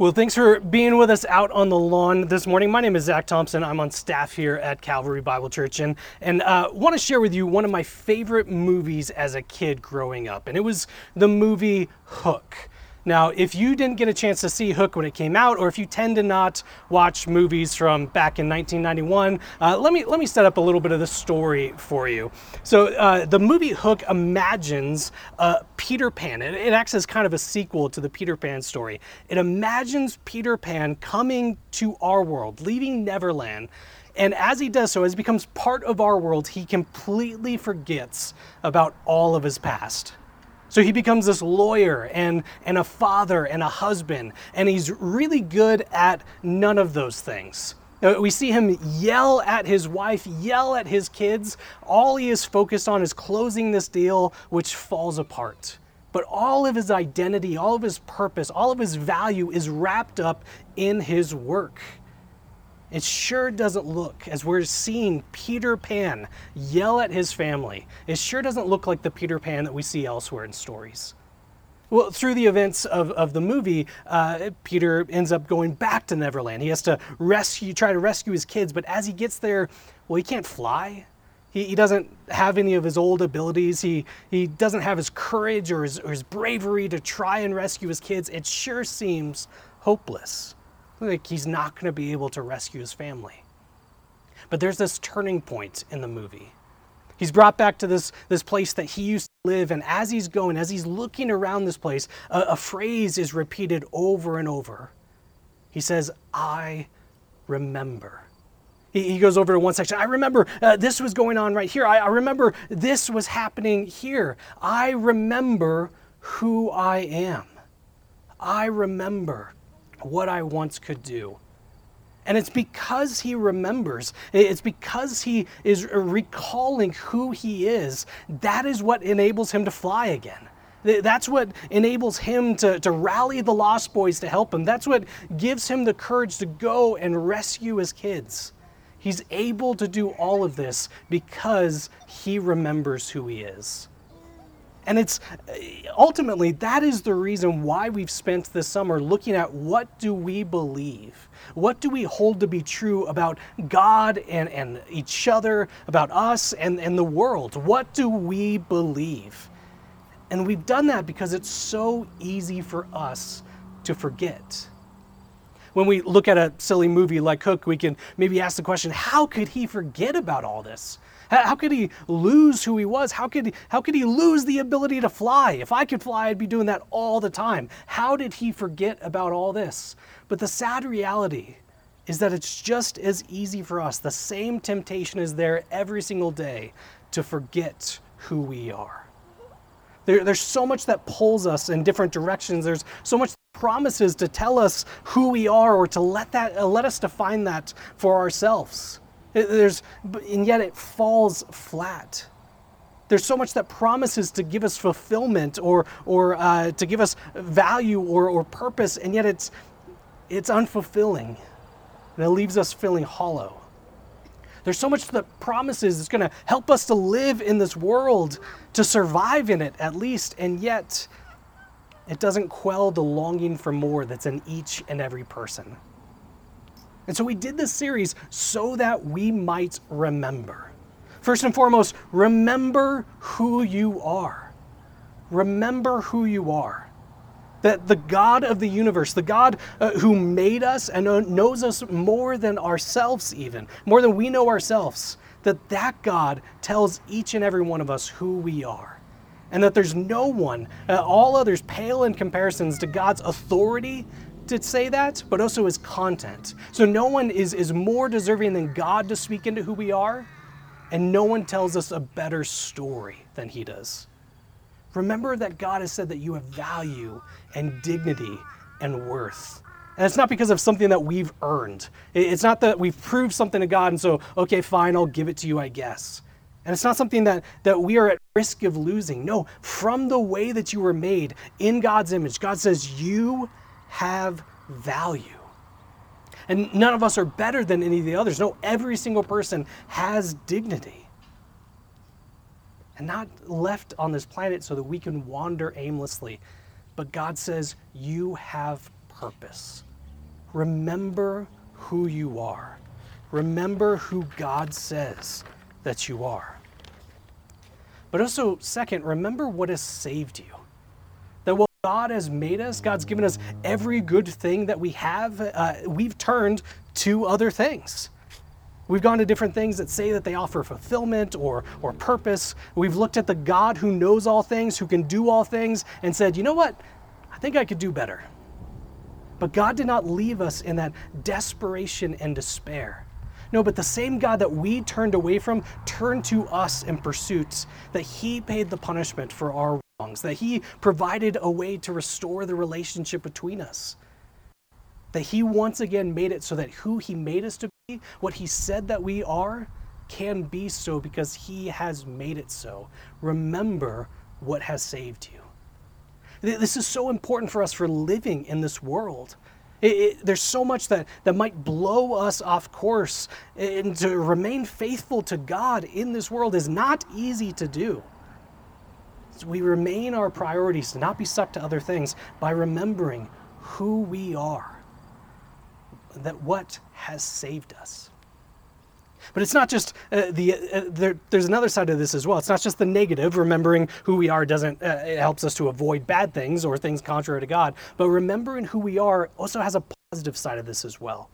Well, thanks for being with us out on the lawn this morning. My name is Zack Thompson. I'm on staff here at Calvary Bible Church and, and uh, want to share with you one of my favorite movies as a kid growing up. And it was the movie Hook. Now, if you didn't get a chance to see Hook when it came out, or if you tend to not watch movies from back in 1991, uh, let me let me set up a little bit of the story for you. So, uh, the movie Hook imagines uh, Peter Pan. It, it acts as kind of a sequel to the Peter Pan story. It imagines Peter Pan coming to our world, leaving Neverland. And as he does so, as he becomes part of our world, he completely forgets about all of his past. So he becomes this lawyer and, and a father and a husband, and he's really good at none of those things. Uh, we see him yell at his wife, yell at his kids. All he is focused on is closing this deal, which falls apart. But all of his identity, all of his purpose, all of his value is wrapped up in his work. It sure doesn't look, as we're seeing Peter Pan yell at his family, it sure doesn't look like the Peter Pan that we see elsewhere in stories. Well, through the events of, of the movie, uh, Peter ends up going back to Neverland. He has to rescue, try to rescue his kids, but as he gets there, well, he can't fly. He, he doesn't have any of his old abilities. He, he doesn't have his courage or his, or his bravery to try and rescue his kids. It sure seems hopeless like he's not going to be able to rescue his family. But there's this turning point in the movie. He's brought back to this, this place that he used to live, and as he's going, as he's looking around this place, a, a phrase is repeated over and over. He says, I remember. He, he goes over to one section. I remember uh, this was going on right here. I, I remember this was happening here. I remember who I am. I remember what I once could do. And it's because he remembers, it's because he is recalling who he is, that is what enables him to fly again. That's what enables him to, to rally the lost boys to help him. That's what gives him the courage to go and rescue his kids. He's able to do all of this because he remembers who he is. And it's eh, ultimately that is the reason why we've spent this summer looking at what do we believe? What do we hold to be true about God and, and each other, about us and, and the world? What do we believe? And we've done that because it's so easy for us to forget. When we look at a silly movie like Hook, we can maybe ask the question how could he forget about all this? How could he lose who he was? How could he, how could he lose the ability to fly? If I could fly, I'd be doing that all the time. How did he forget about all this? But the sad reality is that it's just as easy for us. The same temptation is there every single day to forget who we are. There, there's so much that pulls us in different directions. There's so much promises to tell us who we are or to let that uh, let us define that for ourselves. There's, and yet it falls flat. There's so much that promises to give us fulfillment or, or uh, to give us value or, or purpose, and yet it's, it's unfulfilling. And it leaves us feeling hollow. There's so much that promises it's going to help us to live in this world, to survive in it at least, and yet it doesn't quell the longing for more that's in each and every person. And so we did this series so that we might remember. First and foremost, remember who you are. Remember who you are. That the God of the universe, the God uh, who made us and knows us more than ourselves, even, more than we know ourselves, that that God tells each and every one of us who we are. And that there's no one, uh, all others pale in comparisons to God's authority to say that, but also his content. So no one is, is more deserving than God to speak into who we are, and no one tells us a better story than he does. Remember that God has said that you have value and dignity and worth. And it's not because of something that we've earned. It's not that we've proved something to God and so, okay, fine, I'll give it to you, I guess. And it's not something that, that we are at risk of losing. No, from the way that you were made in God's image, God says you have value. And none of us are better than any of the others. No, every single person has dignity. And not left on this planet so that we can wander aimlessly. But God says, You have purpose. remember who you are. Remember who God says that you are. But also, second, remember what has saved you. That while God has made us, God's given us every good thing that we have, uh, we've turned to other things. We've gone to different things that say that they offer fulfillment or, or purpose. We've looked at the God who knows all things, who can do all things, and said, you know what? I think I could do better. But God did not leave us in that desperation and despair. No, but the same God that we turned away from turned to us in pursuits that He paid the punishment for our wrongs, that He provided a way to restore the relationship between us, that He once again made it so that who He made us to be, what He said that we are, can be so because He has made it so. Remember what has saved you. This is so important for us for living in this world. It, it, there's so much that, that might blow us off course, and to remain faithful to God in this world is not easy to do. So we remain our priorities to not be sucked to other things by remembering who we are, that what has saved us. But it's not just uh, the, uh, there, there's another side of this as well. It's not just the negative. Remembering who we are doesn't, uh, it helps us to avoid bad things or things contrary to God. But remembering who we are also has a positive side of this as well.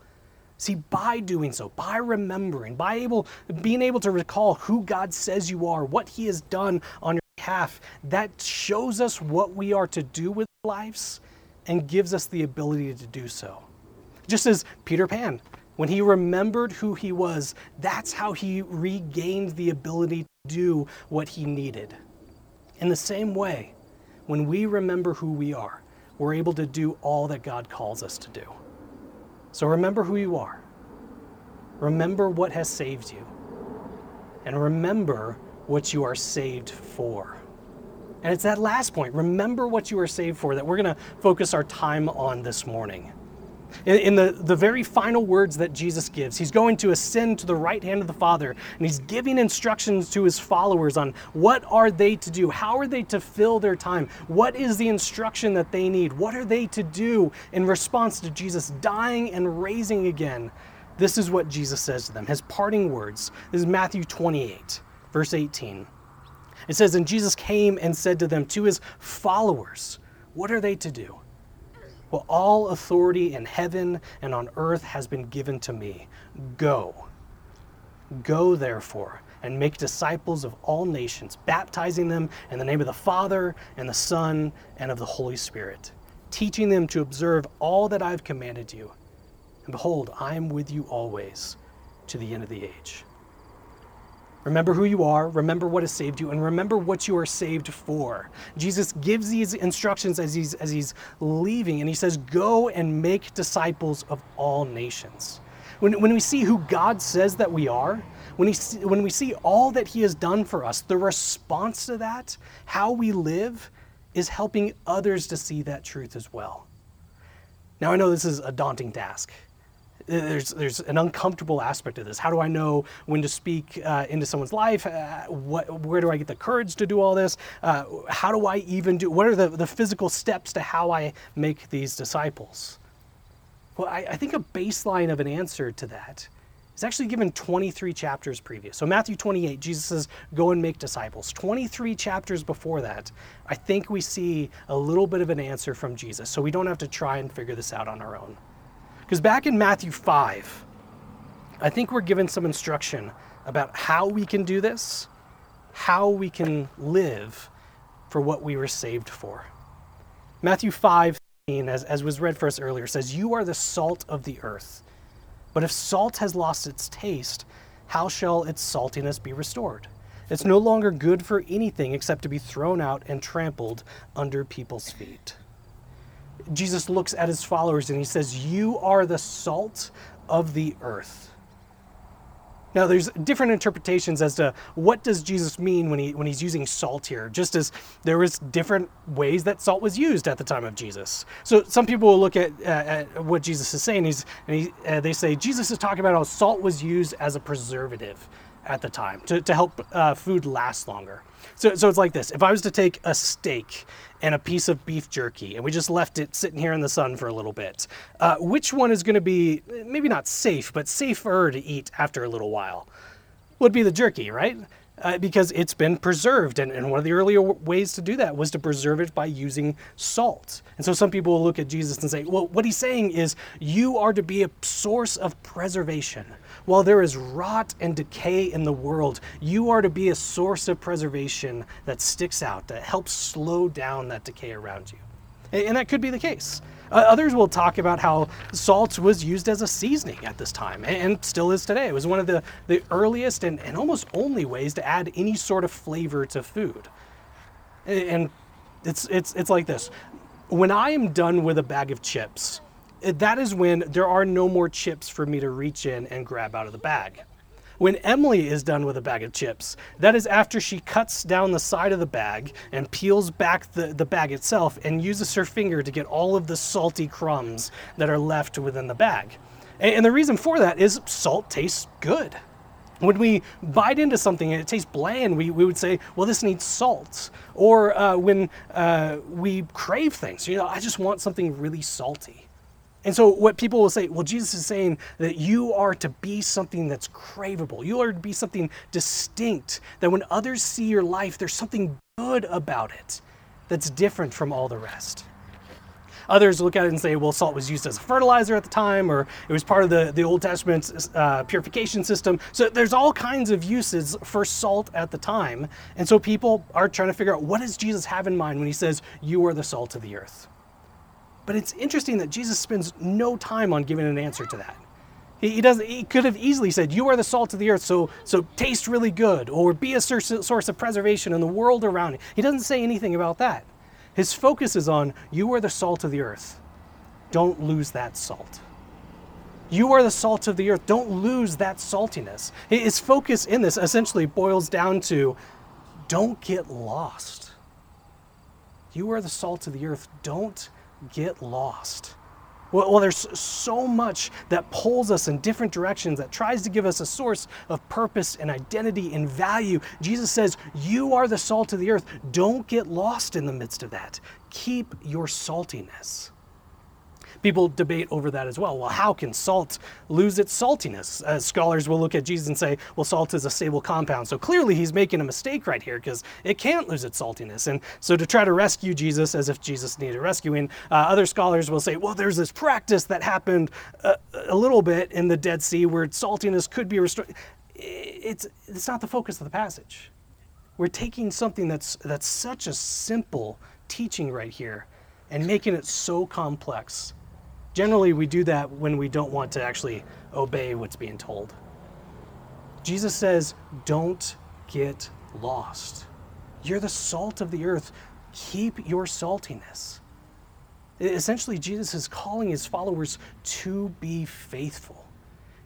See, by doing so, by remembering, by able, being able to recall who God says you are, what He has done on your behalf, that shows us what we are to do with our lives and gives us the ability to do so. Just as Peter Pan when he remembered who he was, that's how he regained the ability to do what he needed. In the same way, when we remember who we are, we're able to do all that God calls us to do. So remember who you are. Remember what has saved you. And remember what you are saved for. And it's that last point, remember what you are saved for, that we're going to focus our time on this morning. In, in, the, the very final words that Jesus gives, he's going to ascend to the right hand of the Father, and he's giving instructions to his followers on what are they to do, how are they to fill their time, what is the instruction that they need, what are they to do in response to Jesus dying and raising again. This is what Jesus says to them, his parting words. This is Matthew 28, verse 18. It says, And Jesus came and said to them, to his followers, What are they to do? Well, all authority in heaven and on earth has been given to me. Go. Go, therefore, and make disciples of all nations, baptizing them in the name of the Father, and the Son, and of the Holy Spirit, teaching them to observe all that I've commanded you. And behold, I am with you always to the end of the age. Remember who you are, remember what has saved you, and remember what you are saved for. Jesus gives these instructions as he's, as he's leaving, and he says, Go and make disciples of all nations. When, when we see who God says that we are, when, he, when we see all that he has done for us, the response to that, how we live, is helping others to see that truth as well. Now, I know this is a daunting task there's there's an uncomfortable aspect of this. How do I know when to speak uh, into someone's life? Uh, what, where do I get the courage to do all this? Uh, how do I even do? What are the, the physical steps to how I make these disciples? Well, I, I think a baseline of an answer to that is actually given 23 chapters previous. So Matthew 28, Jesus says, "Go and make disciples." 23 chapters before that, I think we see a little bit of an answer from Jesus. So we don't have to try and figure this out on our own. Because back in Matthew 5, I think we're given some instruction about how we can do this, how we can live for what we were saved for. Matthew 5, as, as was read for us earlier, says, You are the salt of the earth. But if salt has lost its taste, how shall its saltiness be restored? It's no longer good for anything except to be thrown out and trampled under people's feet. Jesus looks at his followers and he says, You are the salt of the earth. Now, there's different interpretations as to what does Jesus mean when he when he's using salt here. Just as there was different ways that salt was used at the time of Jesus. So some people will look at, uh, at what Jesus is saying. He's and he, uh, they say Jesus is talking about how salt was used as a preservative at the time to, to help uh, food last longer. So, so it's like this if I was to take a steak and a piece of beef jerky and we just left it sitting here in the sun for a little bit, uh, which one is going to be maybe not safe, but safer to eat after a little while? Would be the jerky, right? uh, because it's been preserved. And, and one of the earlier ways to do that was to preserve it by using salt. And so some people will look at Jesus and say, well, what he's saying is you are to be a source of preservation. While there is rot and decay in the world, you are to be a source of preservation that sticks out, that helps slow down that decay around you. And that could be the case. Uh, others will talk about how salt was used as a seasoning at this time and still is today. It was one of the, the earliest and, and almost only ways to add any sort of flavor to food. And it's, it's, it's like this when I am done with a bag of chips, that is when there are no more chips for me to reach in and grab out of the bag. When Emily is done with a bag of chips, that is after she cuts down the side of the bag and peels back the, the bag itself and uses her finger to get all of the salty crumbs that are left within the bag. And, and the reason for that is salt tastes good. When we bite into something and it tastes bland, we, we would say, well, this needs salt. Or uh, when uh, we crave things, you know, I just want something really salty. And so, what people will say, well, Jesus is saying that you are to be something that's craveable. You are to be something distinct, that when others see your life, there's something good about it that's different from all the rest. Others look at it and say, well, salt was used as a fertilizer at the time, or it was part of the, the Old Testament uh, purification system. So there's all kinds of uses for salt at the time. And so people are trying to figure out what does Jesus have in mind when he says, you are the salt of the earth? But it's interesting that Jesus spends no time on giving an answer to that. He, he does He could have easily said, "You are the salt of the earth, so so taste really good," or "Be a source, of preservation in the world around you." He doesn't say anything about that. His focus is on, "You are the salt of the earth. Don't lose that salt." You are the salt of the earth. Don't lose that saltiness. His focus in this essentially boils down to don't get lost. You are the salt of the earth. Don't get lost. Well, well, there's so much that pulls us in different directions that tries to give us a source of purpose and identity and value. Jesus says, You are the salt of the earth. Don't get lost in the midst of that. Keep your saltiness people debate over that as well. Well, how can salt lose its saltiness? As scholars will look at Jesus and say, well, salt is a stable compound. So clearly he's making a mistake right here because it can't lose its saltiness. And so to try to rescue Jesus as if Jesus needed rescuing, uh, other scholars will say, well, there's this practice that happened a, a little bit in the Dead Sea where saltiness could be restored. It's, it's not the focus of the passage. We're taking something that's, that's such a simple teaching right here and making it so complex Generally, we do that when we don't want to actually obey what's being told. Jesus says, Don't get lost. You're the salt of the earth. Keep your saltiness. Essentially, Jesus is calling his followers to be faithful.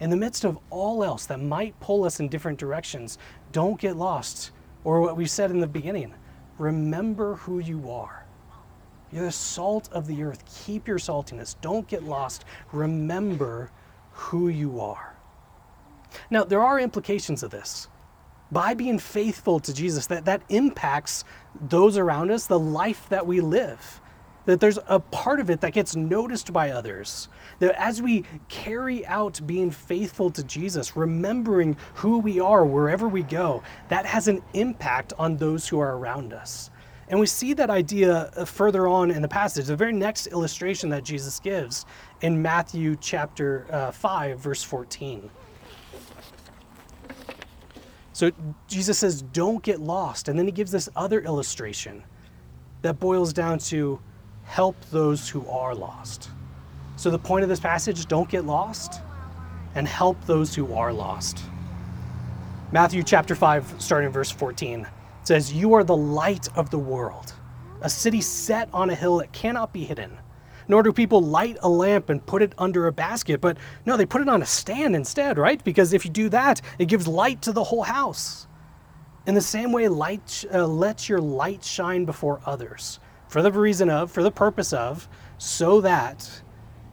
In the midst of all else that might pull us in different directions, don't get lost. Or what we said in the beginning remember who you are. You're the salt of the earth. Keep your saltiness. Don't get lost. Remember who you are. Now, there are implications of this. By being faithful to Jesus, that, that impacts those around us, the life that we live. That there's a part of it that gets noticed by others. That as we carry out being faithful to Jesus, remembering who we are wherever we go, that has an impact on those who are around us. And we see that idea uh, further on in the passage, the very next illustration that Jesus gives in Matthew chapter uh, 5, verse 14. So Jesus says, Don't get lost. And then he gives this other illustration that boils down to help those who are lost. So the point of this passage, don't get lost and help those who are lost. Matthew chapter 5, starting verse 14 says, You are the light of the world, a city set on a hill that cannot be hidden. Nor do people light a lamp and put it under a basket, but no, they put it on a stand instead, right? Because if you do that, it gives light to the whole house. In the same way, light, uh, let your light shine before others, for the reason of, for the purpose of, so that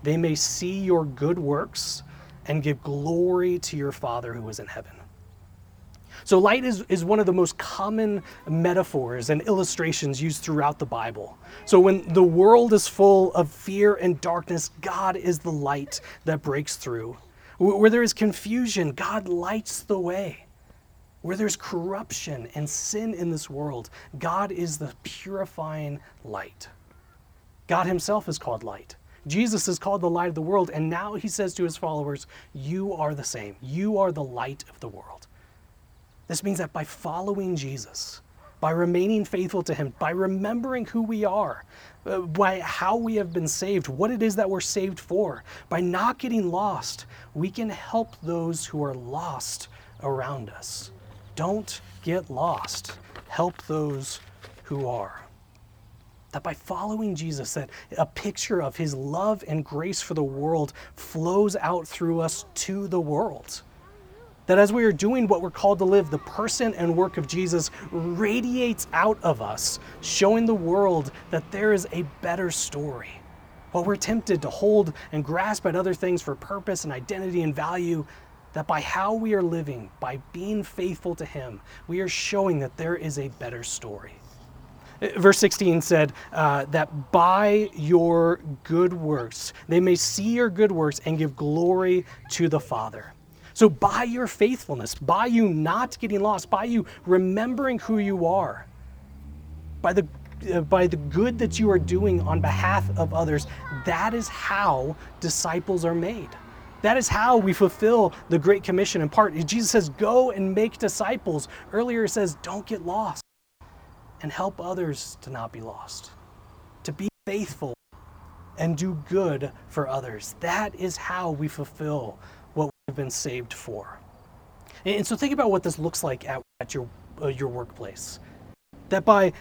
they may see your good works and give glory to your Father who is in heaven. So, light is, is one of the most common metaphors and illustrations used throughout the Bible. So, when the world is full of fear and darkness, God is the light that breaks through. Where there is confusion, God lights the way. Where there's corruption and sin in this world, God is the purifying light. God Himself is called light. Jesus is called the light of the world, and now He says to His followers, You are the same. You are the light of the world. This means that by following Jesus, by remaining faithful to Him, by remembering who we are, uh, by how we have been saved, what it is that we're saved for, by not getting lost, we can help those who are lost around us. Don't get lost. Help those who are. That by following Jesus, that a picture of his love and grace for the world flows out through us to the world. That as we are doing what we're called to live, the person and work of Jesus radiates out of us, showing the world that there is a better story. While we're tempted to hold and grasp at other things for purpose and identity and value, that by how we are living, by being faithful to Him, we are showing that there is a better story. Verse 16 said uh, that by your good works, they may see your good works and give glory to the Father. So, by your faithfulness, by you not getting lost, by you remembering who you are, by the uh, by the good that you are doing on behalf of others, that is how disciples are made. That is how we fulfill the Great Commission in part. Jesus says, Go and make disciples. Earlier, it says, Don't get lost and help others to not be lost, to be faithful and do good for others. That is how we fulfill have been saved for. And so think about what this looks like at, at your, uh, your workplace. That by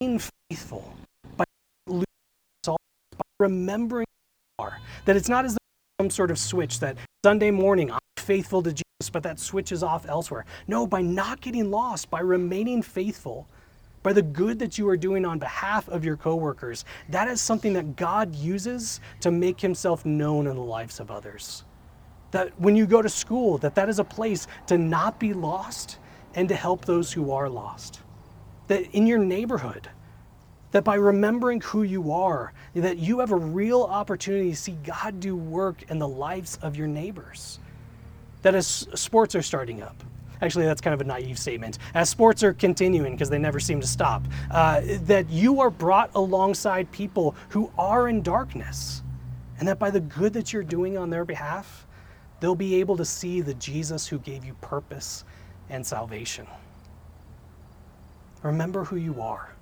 being faithful, by, remembering are, that it's not as though some sort of switch that Sunday morning I'm faithful to Jesus, but that switches off elsewhere. No, by not getting lost, by remaining faithful, by the good that you are doing on behalf of your coworkers, that is something that God uses to make himself known in the lives of others that when you go to school that that is a place to not be lost and to help those who are lost. That in your neighborhood that by remembering who you are that you have a real opportunity to see god do work in the lives of your neighbors. That as sports are starting up actually that's kind of a naive statement as sports are continuing because they never seem to stop uh, that you are brought alongside people who are in darkness and that by the good that you're doing on their behalf they'll be able to see the Jesus who gave you purpose and salvation. Remember who you are.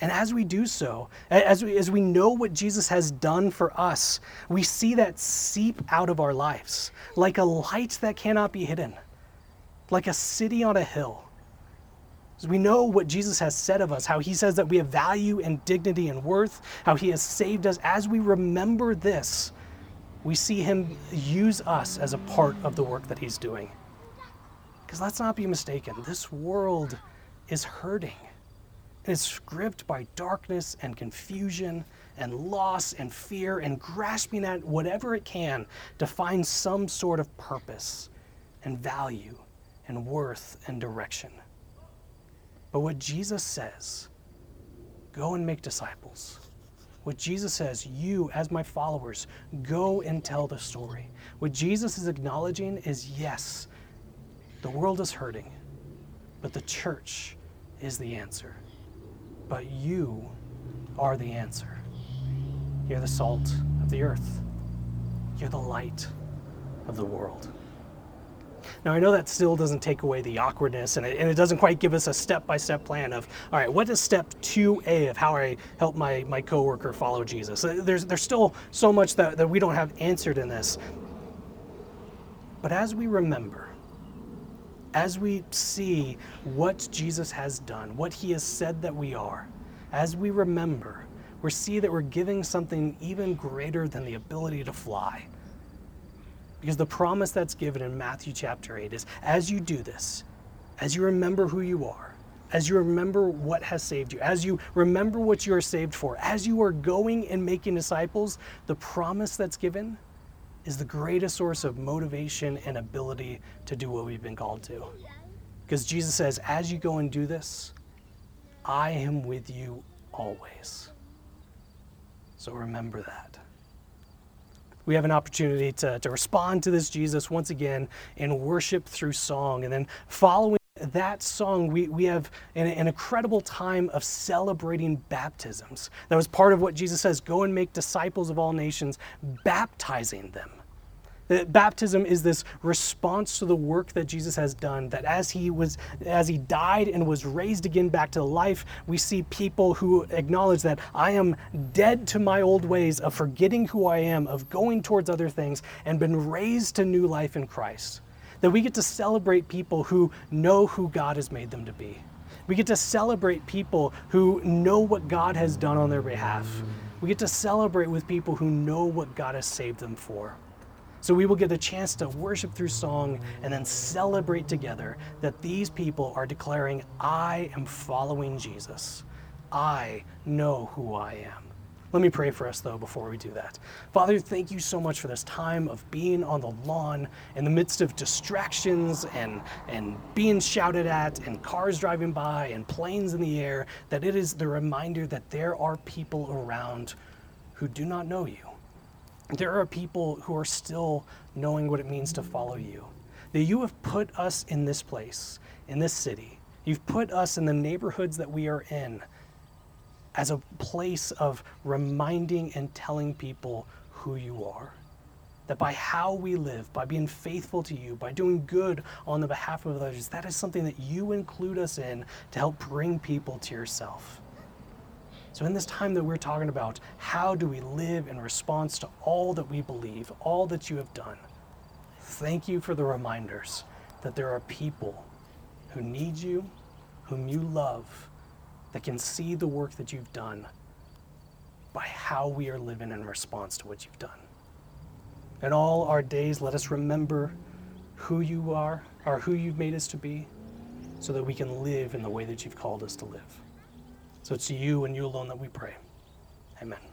And as we do so, as we, as we know what Jesus has done for us, we see that seep out of our lives like a light that cannot be hidden, like a city on a hill. As we know what Jesus has said of us, how he says that we have value and dignity and worth, how he has saved us, as we remember this, we see him use us as a part of the work that he's doing. Because let's not be mistaken, this world is hurting. It's gripped by darkness and confusion and loss and fear and grasping at whatever it can to find some sort of purpose and value and worth and direction. But what Jesus says, go and make disciples what Jesus says, you, as my followers, go and tell the story. What Jesus is acknowledging is yes, the world is hurting, but the church is the answer. But you are the answer. You're the salt of the earth, you're the light of the world. Now, I know that still doesn't take away the awkwardness and it, and it doesn't quite give us a step by step plan of, all right, what is step 2A of how I help my, my coworker follow Jesus? Uh, there's, there's still so much that, that we don't have answered in this. But as we remember, as we see what Jesus has done, what he has said that we are, as we remember, we see that we're giving something even greater than the ability to fly. Because the promise that's given in Matthew chapter 8 is as you do this, as you remember who you are, as you remember what has saved you, as you remember what you are saved for, as you are going and making disciples, the promise that's given is the greatest source of motivation and ability to do what we've been called to. Because Jesus says, as you go and do this, I am with you always. So remember that. We have an opportunity to, to respond to this Jesus once again in worship through song. And then following that song, we, we have an, an incredible time of celebrating baptisms. That was part of what Jesus says go and make disciples of all nations, baptizing them. That baptism is this response to the work that Jesus has done. That as he was, as he died and was raised again back to life, we see people who acknowledge that I am dead to my old ways of forgetting who I am, of going towards other things, and been raised to new life in Christ. That we get to celebrate people who know who God has made them to be. We get to celebrate people who know what God has done on their behalf. We get to celebrate with people who know what God has saved them for. So we will get a chance to worship through song and then celebrate together that these people are declaring, I am following Jesus. I know who I am. Let me pray for us, though, before we do that. Father, thank you so much for this time of being on the lawn in the midst of distractions and, and being shouted at and cars driving by and planes in the air, that it is the reminder that there are people around who do not know you there are people who are still knowing what it means to follow you. That you have put us in this place, in this city. You've put us in the neighborhoods that we are in as a place of reminding and telling people who you are. That by how we live, by being faithful to you, by doing good on the behalf of others, that is something that you include us in to help bring people to yourself. So, in this time that we're talking about, how do we live in response to all that we believe, all that you have done? Thank you for the reminders that there are people who need you, whom you love, that can see the work that you've done by how we are living in response to what you've done. In all our days, let us remember who you are, or who you've made us to be, so that we can live in the way that you've called us to live. So it's to you and you alone that we pray. Amen.